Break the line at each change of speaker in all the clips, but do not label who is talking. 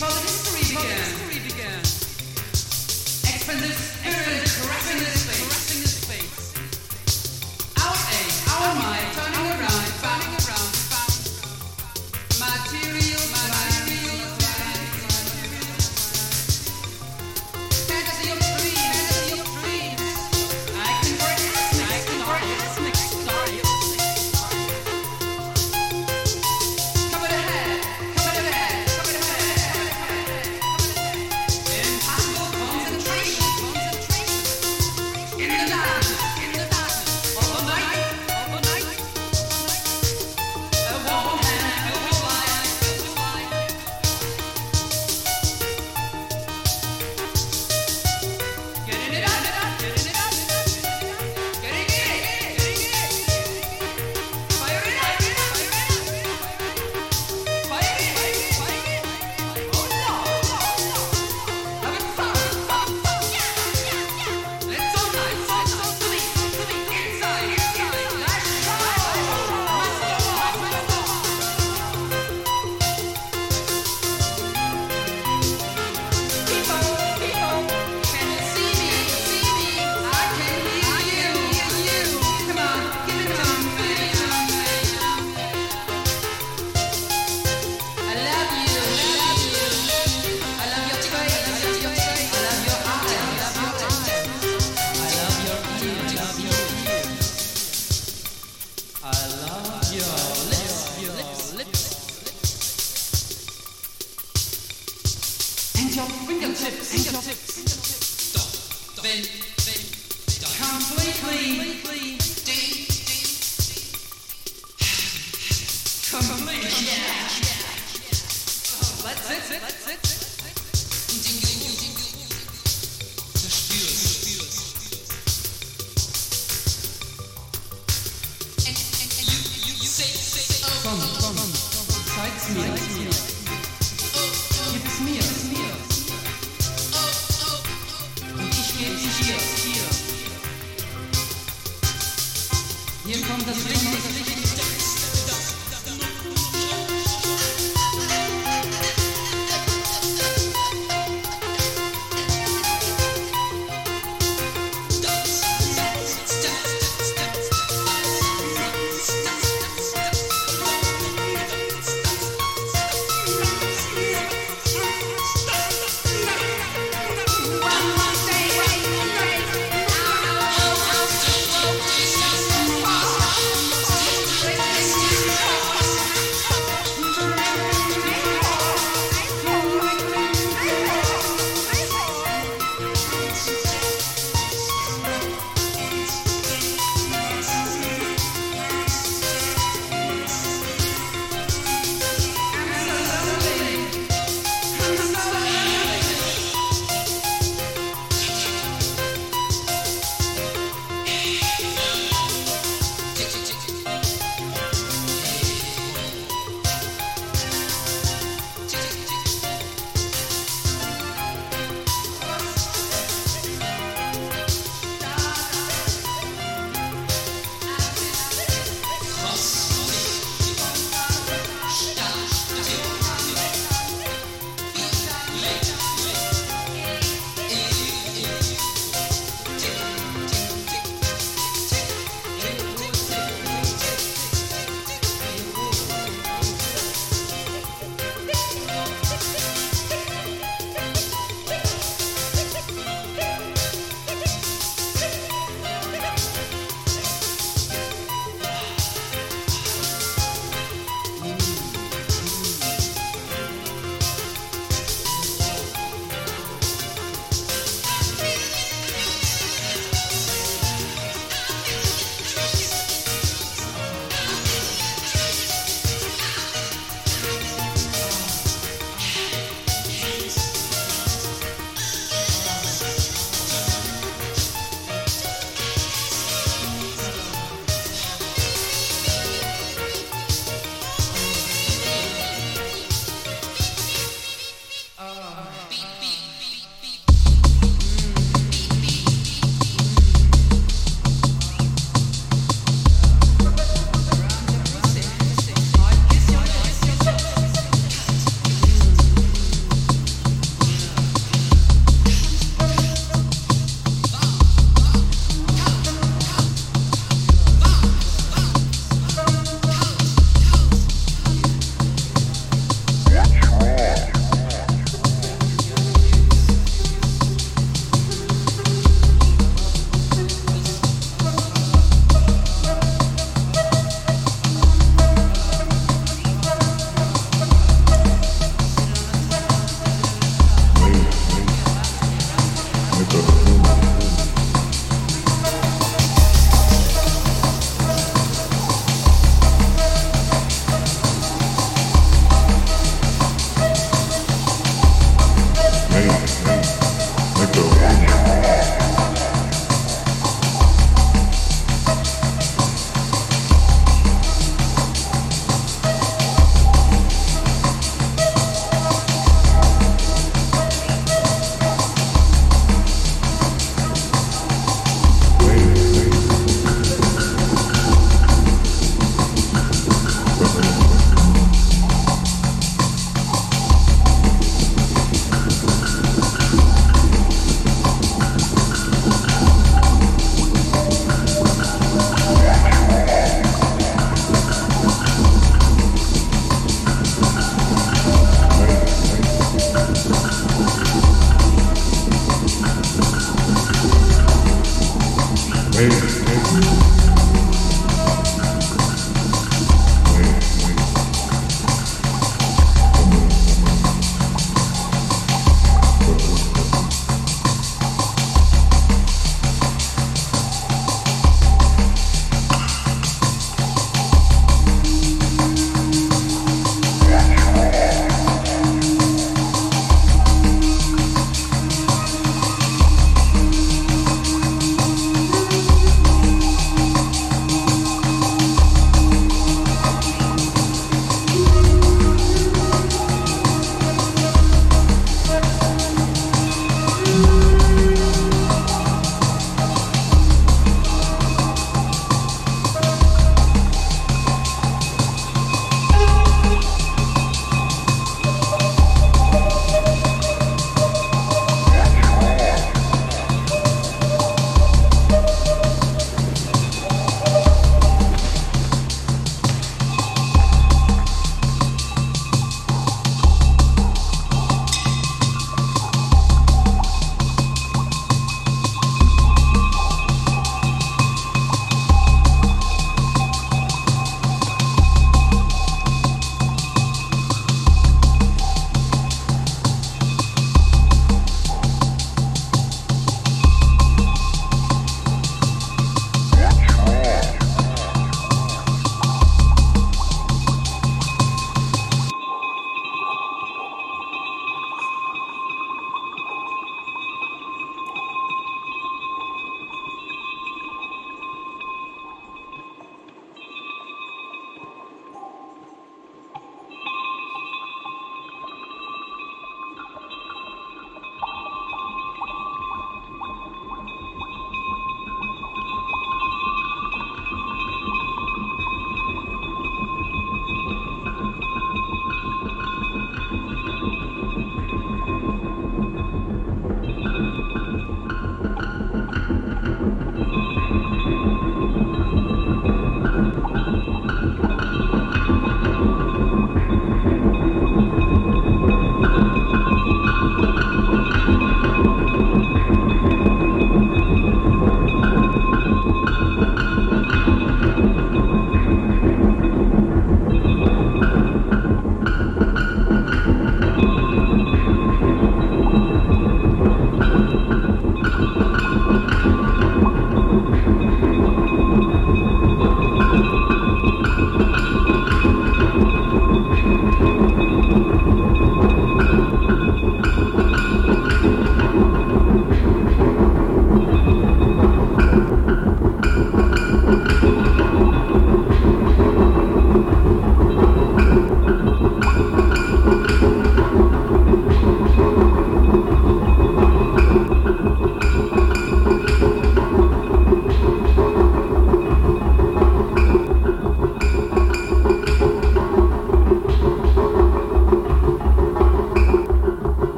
Come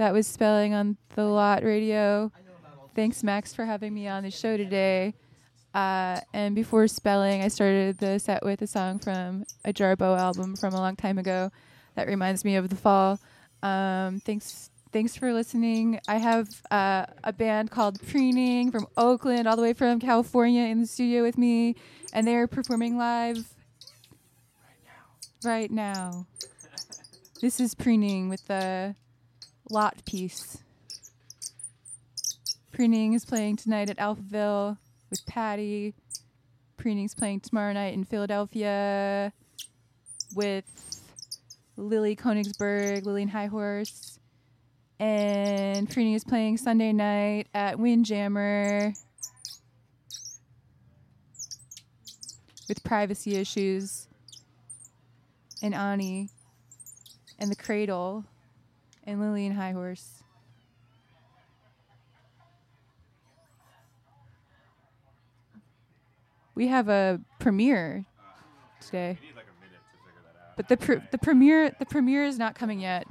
That was Spellling on the lot radio. Thanks, Max, for having me on the show today. Uh, and before Spellling, I started the set with a song from a Jarbo album from a long time ago that reminds me of the fall. Um, thanks, thanks for listening. I have uh, a band called Preening from Oakland, all the way from California, in the studio with me, and they are performing live right now. This is Preening with the lot piece. Preening is playing tonight at Alphaville with Patty. Preening's playing tomorrow night in Philadelphia with Lily Konigsberg, Lily and Horn Horse. And Preening is playing Sunday night at Windjammer with privacy issues and Ani and the Cradle and Lily and Horn Horse. We have a premiere today. But the pr- the premiere the premiere is not coming yet.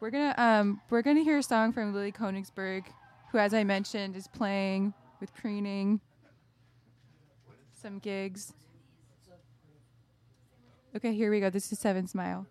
We're gonna um we're gonna hear a song from Lily Konigsberg, who, as I mentioned, is playing with Preening. Some gigs. Okay, here we go. This is Seven Smile.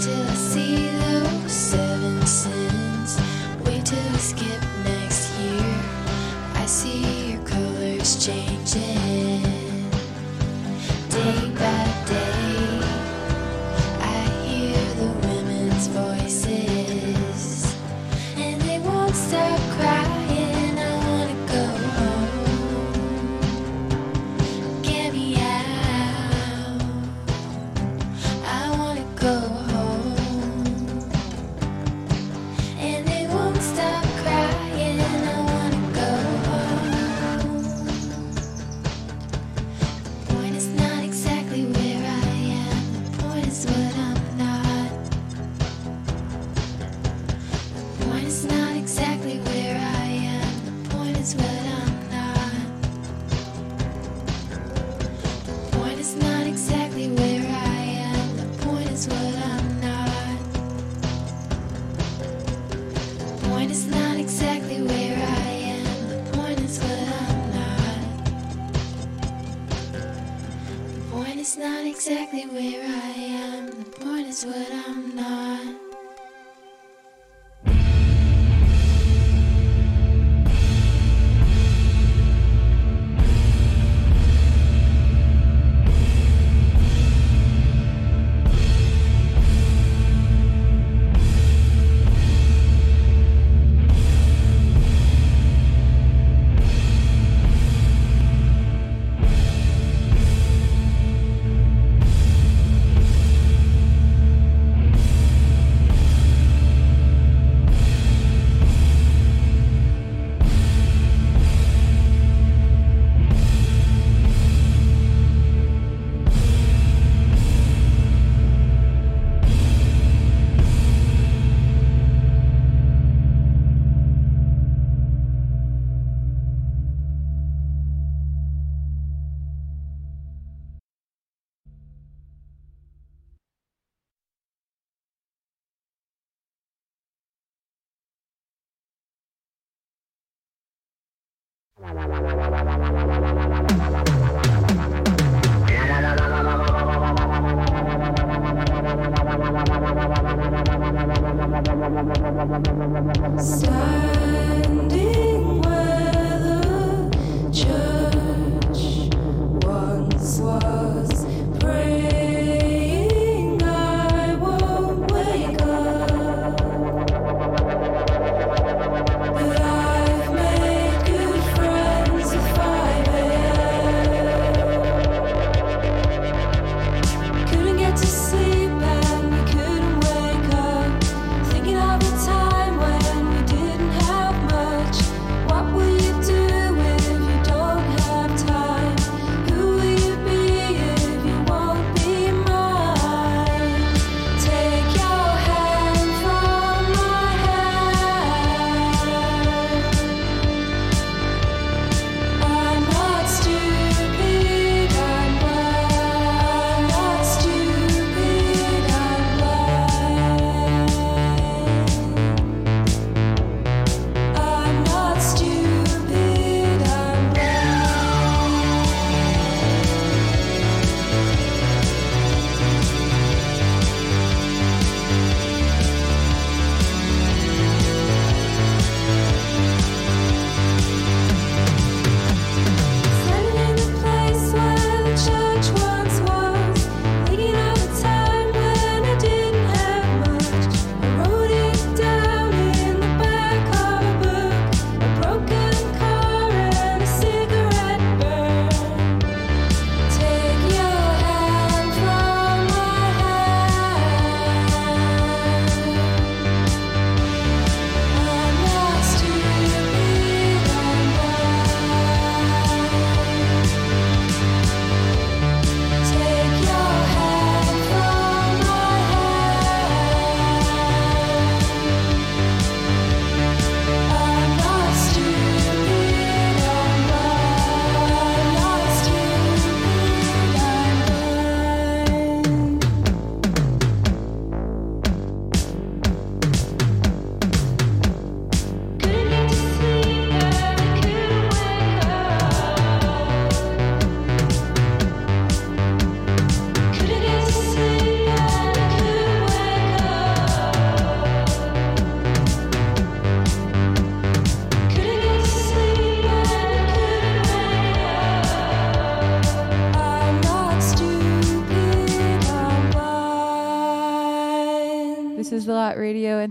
Wait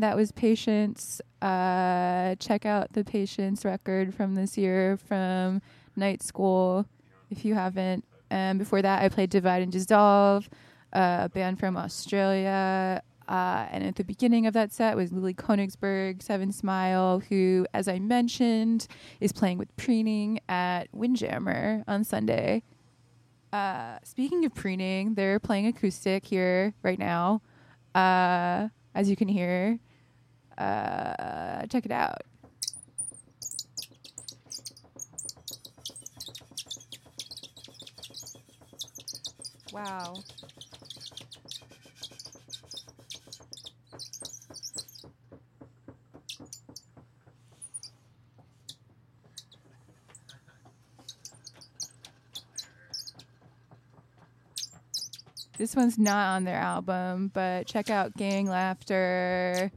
that was
Patience. Uh, check out the Patience record from this year from Night School if you haven't. And before that, I played Divide and Dissolve, uh, a band from Australia. Uh, and at the beginning of that set was Lily Konigsberg, Seven Smile, who, as I mentioned, is playing with Preening at Windjammer on Sunday. Uh, speaking of preening, they're playing acoustic here right now. Uh, as you can hear, uh, check it out. Wow. This one's not on their album, but check out Gang Laughter,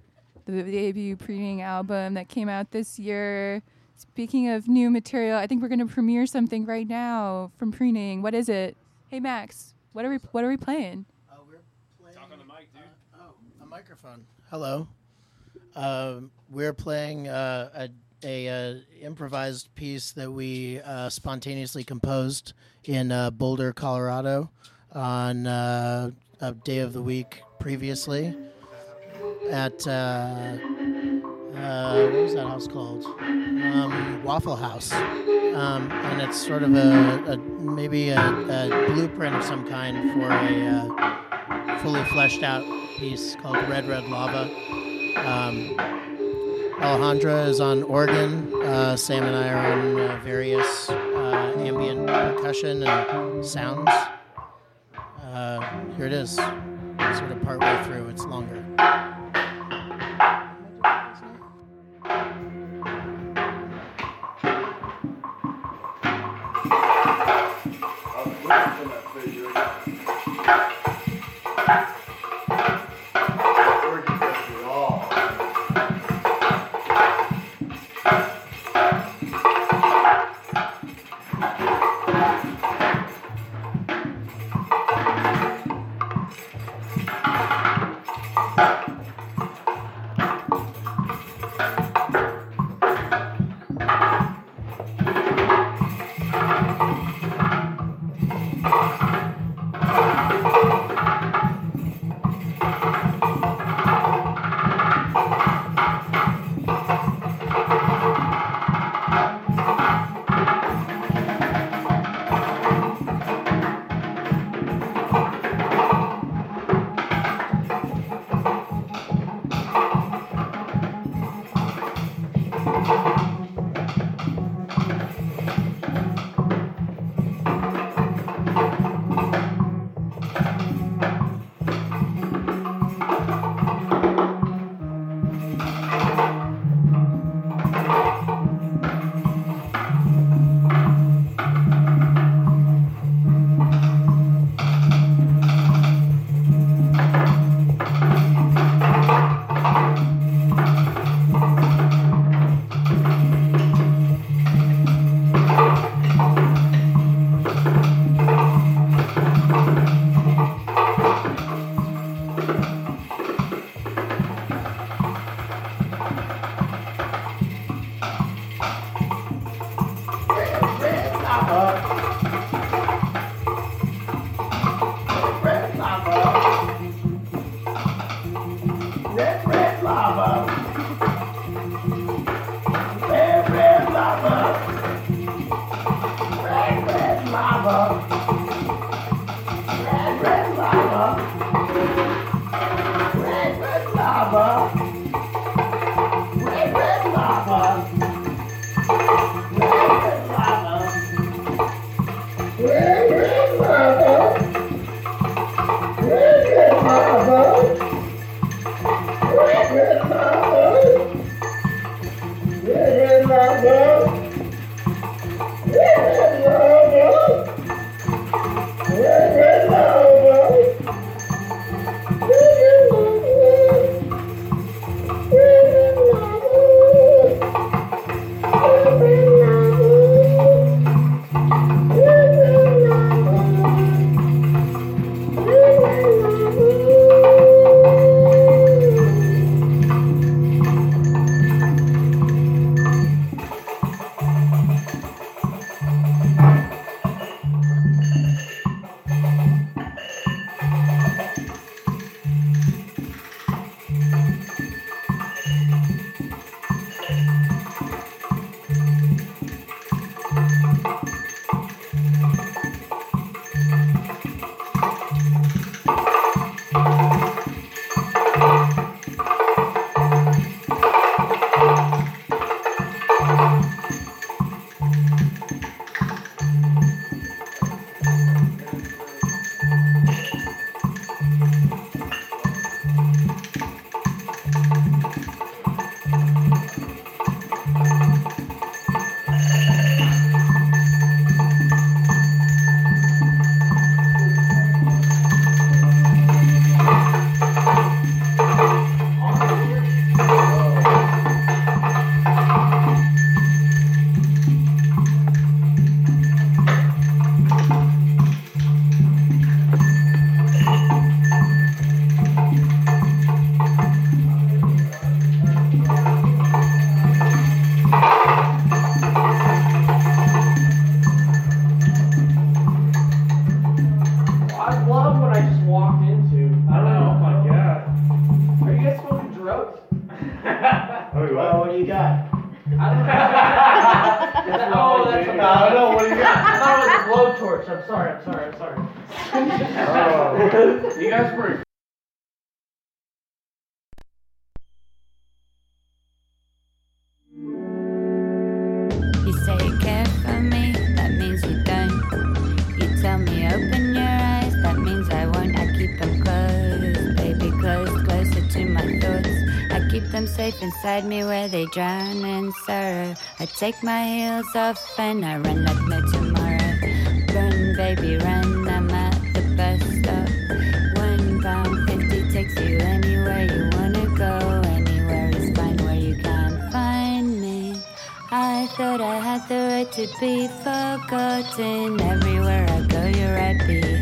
the debut preening album that came out this year. Speaking of new material, I think we're going to premiere something right now from preening. What is it? Hey Max, what are we what are we playing?
Uh, we're playing. Talk on the mic, dude. oh, a microphone. Hello. Um, we're playing uh, a a uh, improvised piece that we uh, spontaneously composed in uh, Boulder, Colorado, on uh, a day of the week previously at uh, uh, what was that house called? Um, Waffle House. Um, and it's sort of a, a maybe a, a blueprint of some kind for a uh, fully fleshed out piece called Red Red Lava. Um, Alejandra is on organ. Uh, Sam and I are on uh, various uh, ambient percussion and sounds. Here it is, sort of partway through. It's longer.
Take my heels off and I run like no tomorrow. Run, baby, run. I'm at the bus stop. One pound fifty takes you anywhere you wanna go. Anywhere is fine where you can find me. I thought I had the right to be forgotten. Everywhere I go, you're right behind.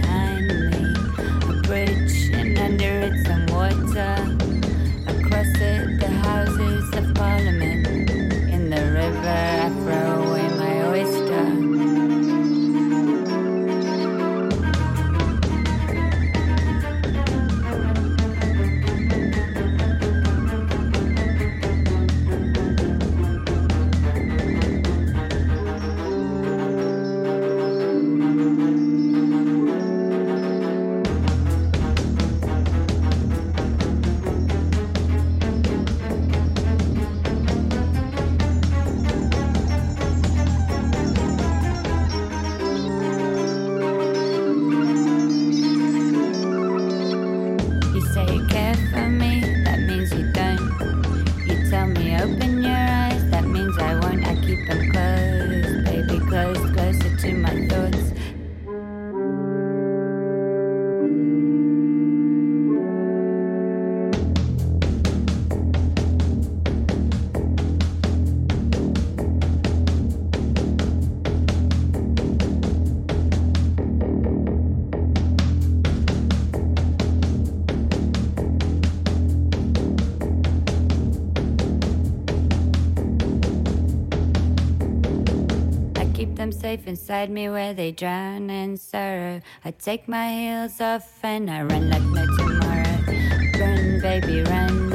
inside me where they drown in sorrow. I take my heels off and I run like no tomorrow. Run, baby, run.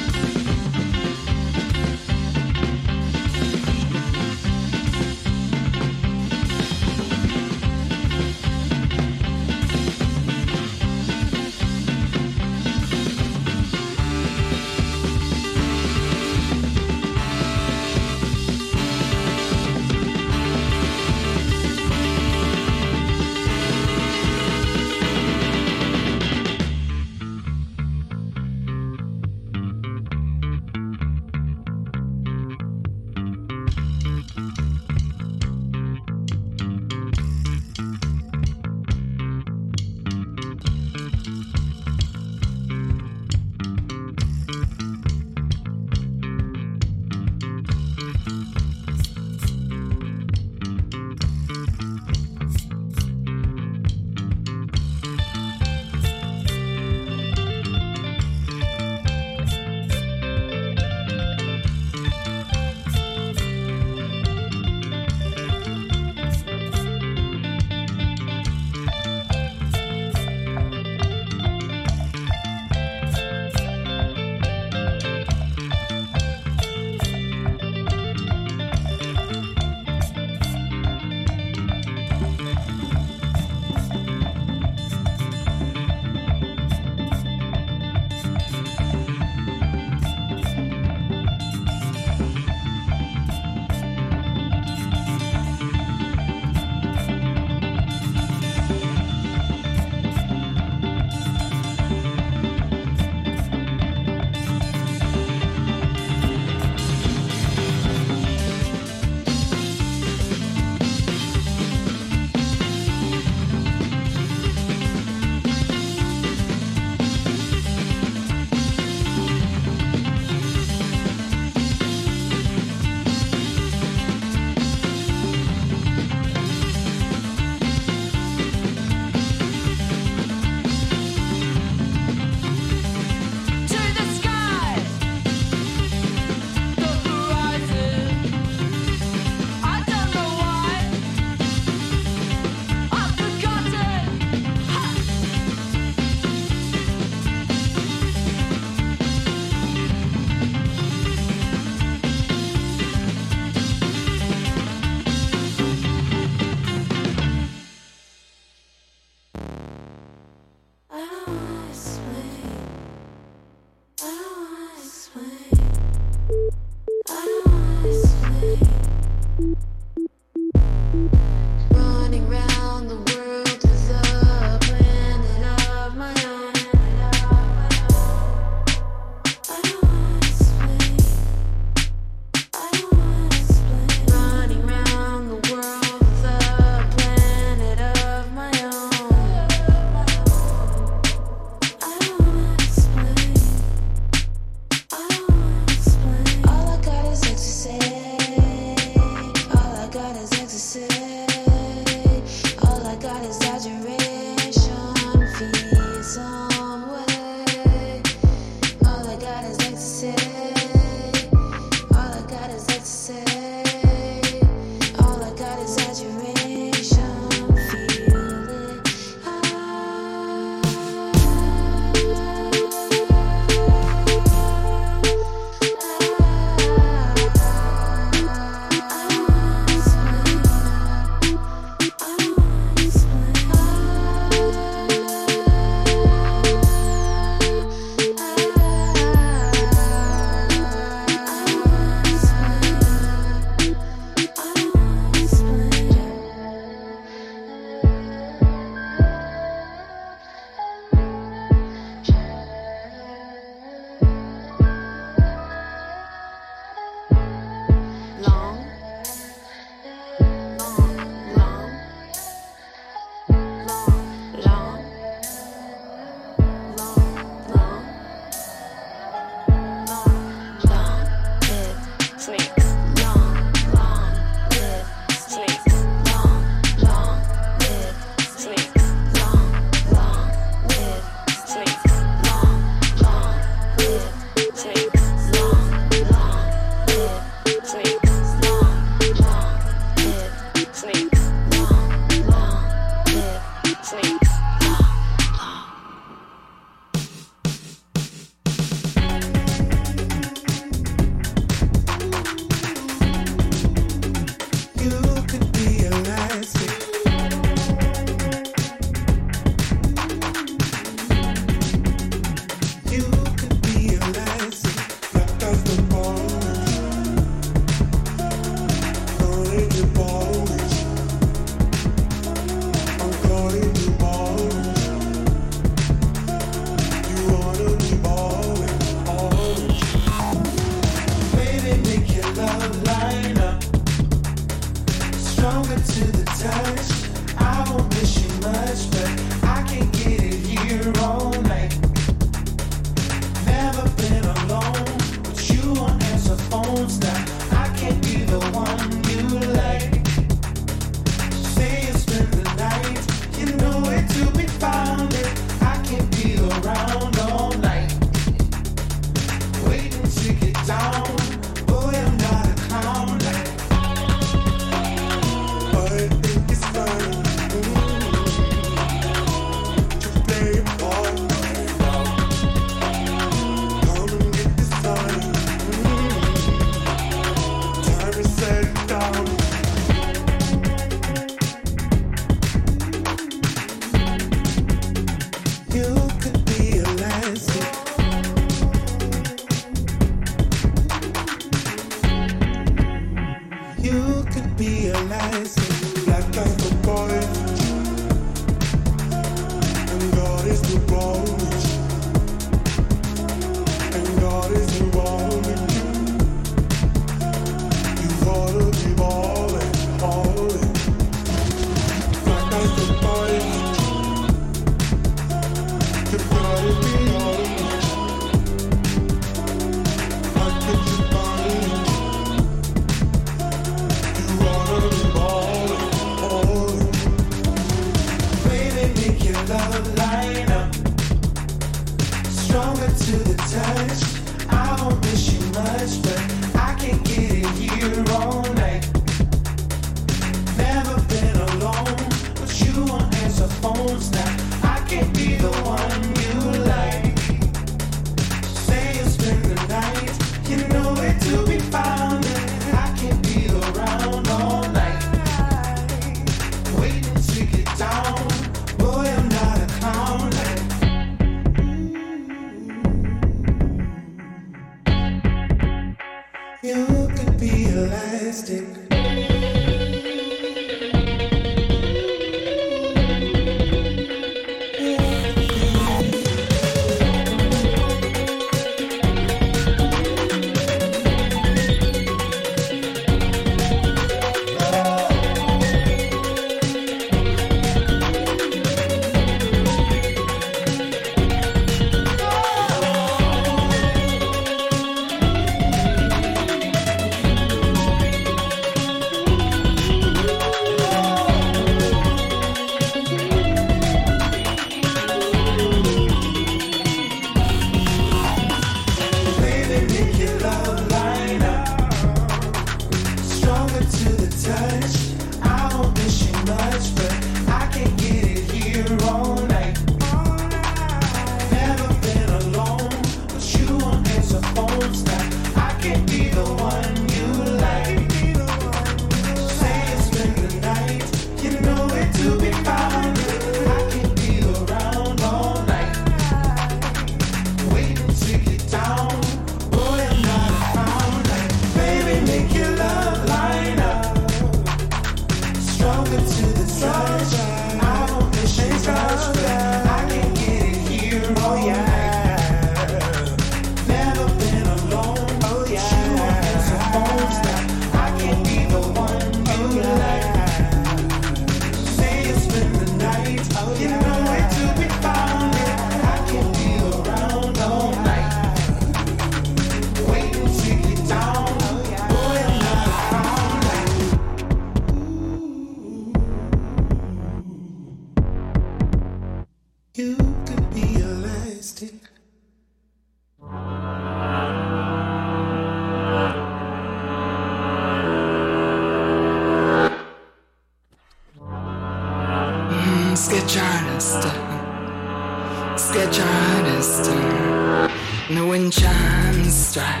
the
wind chimes strike,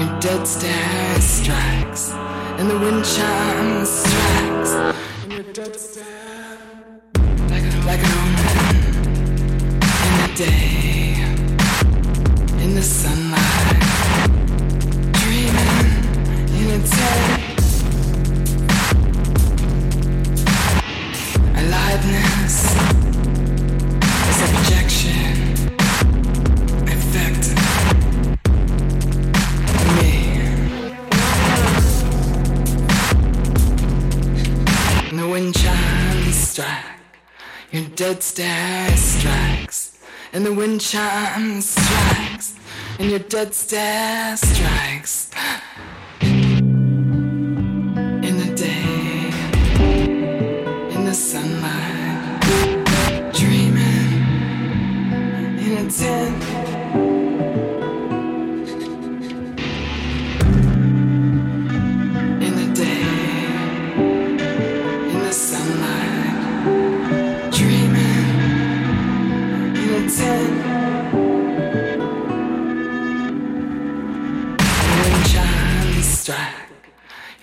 your dead stare strikes, and the wind chimes strikes, and your dead stare. Like an, like an omen. In the day, in the sun. dead stare strikes, and the wind chimes strikes, and your dead stare strikes. In the day, in the sunlight, dreaming in a tent.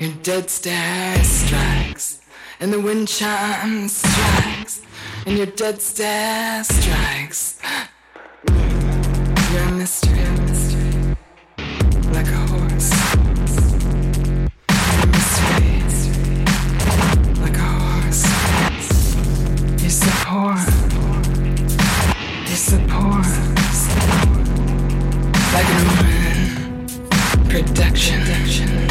Your dead stare strikes, and the wind chimes strikes, and your dead stare strikes. You're a mystery, a mystery, like a horse. You're a mystery, like a horse. You support, you support, like an omen, production, myth.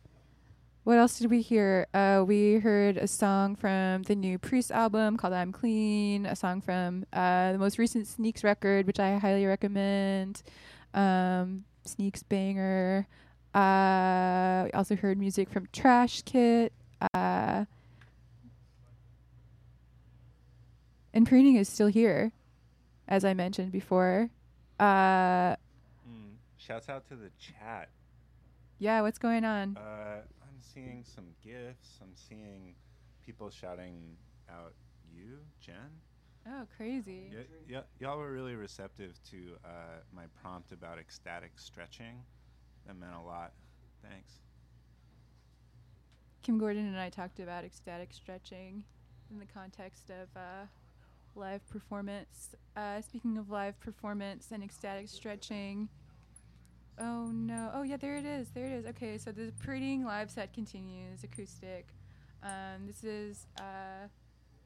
What else did we hear? Uh, we heard a song from the new Priest album called I'm Clean, a song from uh, the most recent Sneaks record, which I highly recommend. Um, Sneaks banger. Uh, we also heard music from Trash Kit. Uh, and Preening is still here, as I mentioned before. Uh,
Mm. Shouts out to the chat.
yeah, what's going on?
Uh, seeing some gifts. I'm seeing people shouting out you, Jen.
Oh, crazy.
Y- y- y'all were really receptive to uh, my prompt about ecstatic stretching. That meant a lot. Thanks.
Kim Gordon and I talked about ecstatic stretching in the context of uh, live performance. Uh, speaking of live performance and ecstatic stretching. Oh no. Oh yeah, there it is. There it is. Okay, so the Preening live set continues, acoustic. Um, this is a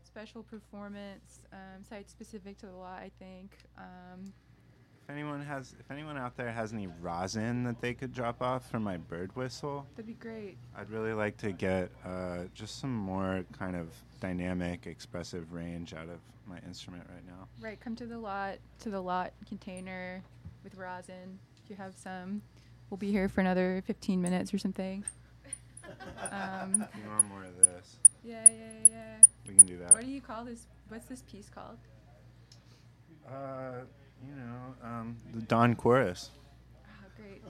special performance, um, site specific to the lot, I think. Um,
If anyone has, if anyone out there has any rosin that they could drop off for my bird whistle,
that'd be great.
I'd really like to get uh, just some more kind of dynamic, expressive range out of my instrument right now.
Right, come to the lot, to the lot container with rosin. If you have some, we'll be here for another 15 minutes or something. um,
you want more of this,
yeah, yeah, yeah.
we can do that.
What do you call this? What's this piece called?
Uh, you know, um, the Don Chorus.
Oh, great.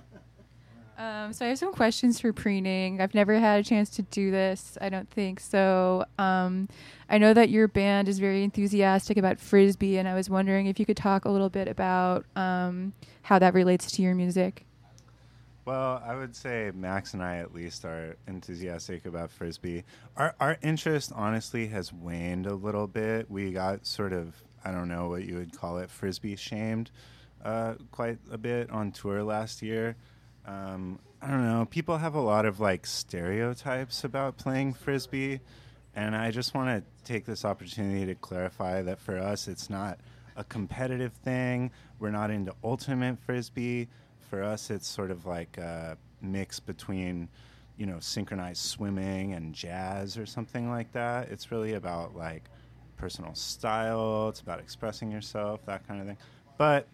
Um, so I have some questions for preening. I've never had a chance to do this. I don't think so. Um, I know that your band is very enthusiastic about frisbee, and I was wondering if you could talk a little bit about um, how that relates to your music.
Well, I would say Max and I at least are enthusiastic about frisbee. Our our interest honestly has waned a little bit. We got sort of I don't know what you would call it frisbee shamed uh, quite a bit on tour last year. Um, I don't know. People have a lot of like stereotypes about playing frisbee, and I just want to take this opportunity to clarify that for us, it's not a competitive thing. We're not into ultimate frisbee. For us, it's sort of like a mix between, you know, synchronized swimming and jazz or something like that. It's really about like personal style. It's about expressing yourself, that kind of thing. But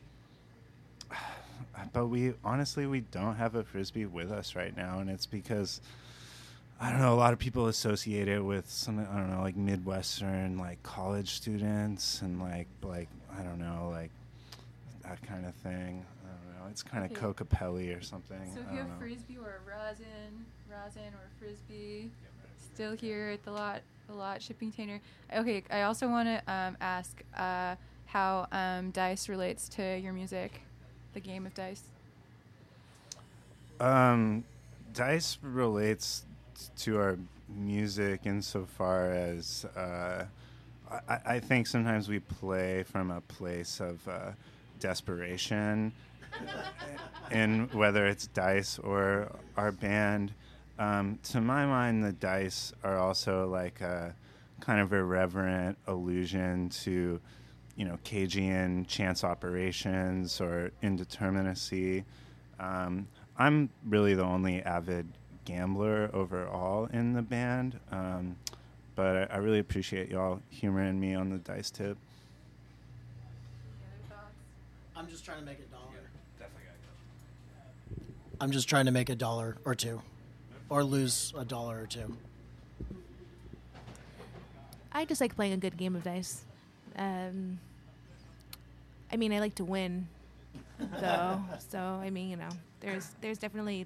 but we honestly we don't have a frisbee with us right now, and it's because I don't know. A lot of people associate it with some I don't know, like midwestern, like college students, and like like I don't know, like that kind of thing. I don't know. It's kind of
Okay.
Kokopelli or something.
So if you have
know.
frisbee or a rosin, rosin or frisbee, still here at the lot, the lot shipping container. Okay, I also want to um, ask uh, how um, dice relates to your music, the game of dice.
Um, Dice relates to our music insofar as uh, I, I think sometimes we play from a place of uh, desperation, and whether it's Dice or our band. Um, to my mind, the Dice are also like a kind of irreverent allusion to, you know, Cagean chance operations or indeterminacy. Um, I'm really the only avid gambler overall in the band, um, but I, I really appreciate y'all humoring me on the dice tip.
I'm just trying to make a dollar. I'm just trying to make a dollar or two, or lose a dollar or two.
I just like playing a good game of dice. Um, I mean, I like to win, though. so I mean, you know, there's there's definitely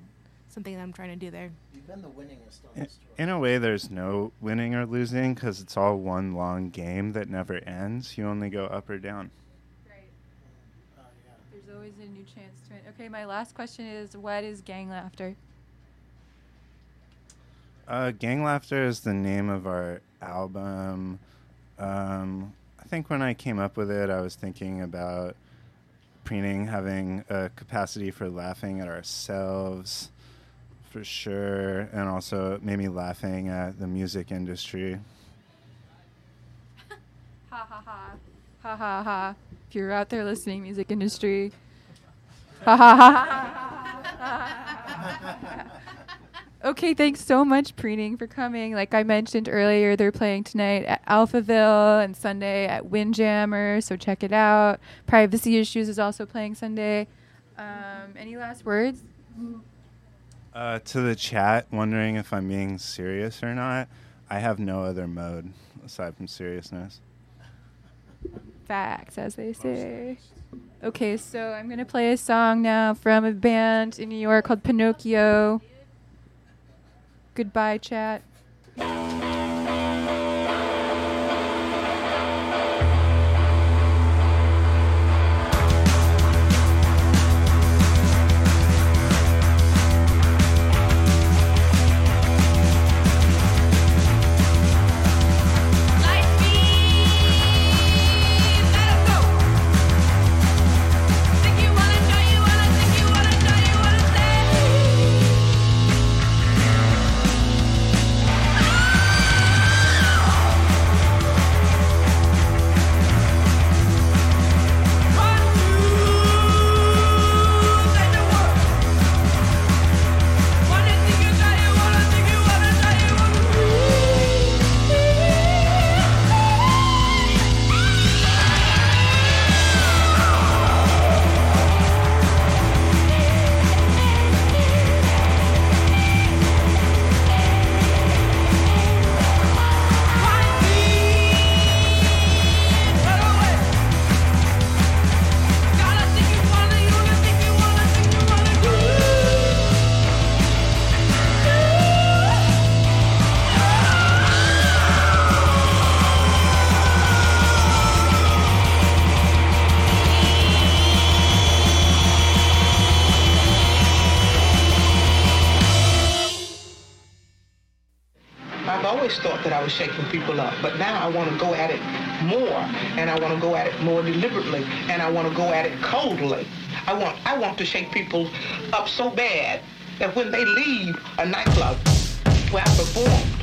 something that I'm trying to do there.
You've been the winningest on
In,
this tour.
in a way, there's no winning or losing because it's all one long game that never ends. You only go up or down.
Right. There's always a new chance to win. Okay, my last question is what is gang laughter?
Uh, Gang Laughter is the name of our album. Um, I think when I came up with it, I was thinking about preening having a capacity for laughing at ourselves, for sure, and also maybe laughing at the music industry.
Ha ha ha. Ha ha ha. If you're out there listening, music industry. Ha ha ha ha. Okay, thanks so much, Preening, for coming. Like I mentioned earlier, they're playing tonight at Alphaville and Sunday at Windjammer, so check it out. Privacy Issues is also playing Sunday. Um, any last words?
Uh, to the chat, wondering if I'm being serious or not. I have no other mode aside from seriousness.
Facts, as they say. Okay, so I'm gonna play a song now from a band in New York called Pinocchio. Goodbye, chat.
Coldly. I want I want to shake people up so bad that when they leave a nightclub where I performed,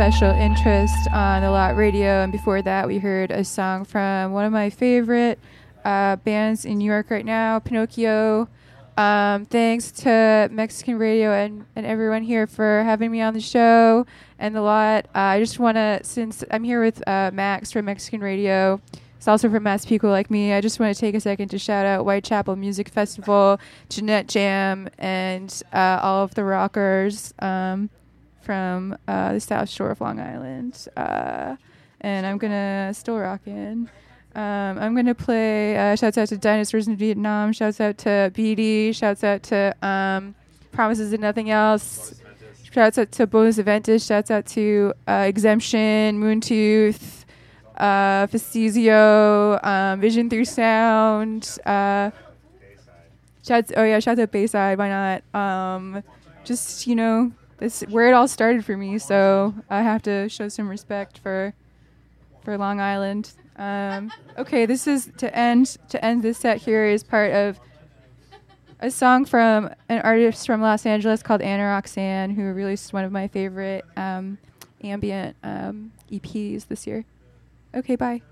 Special Interest on the Lot Radio, and before that, we heard a song from one of my favorite uh, bands in New York right now, Pinocchio. Um, thanks to Mexican Radio and, and everyone here for having me on the show and the lot. Uh, I just want to, since I'm here with uh, Max from Mexican Radio, it's also from Massapequa like me. I just want to take a second to shout out Whitechapel Music Festival, Jeanette Jam, and uh, all of the rockers um, from uh, the South Shore of Long Island. Uh, and I'm gonna still rockin'. Um, I'm gonna play. Uh, shouts out to Dinosaurs in Vietnam. Shouts out to BD. Shouts out to um, Promises and Nothing Else. Shouts out to Bonus Aventus. Shouts out to uh, Exemption, Moontooth uh, Fascisio, um, Vision Through Sound. Uh, shouts, oh yeah, shouts out Bayside. Why not? Um, just you know, this where it all started for me. So I have to show some respect for for Long Island. Um, okay, this is to end to end this set. Here is part of a song from an artist from Los Angeles called Ana Roxanne, who released one of my favorite um, ambient um, EPs this year. Okay, bye.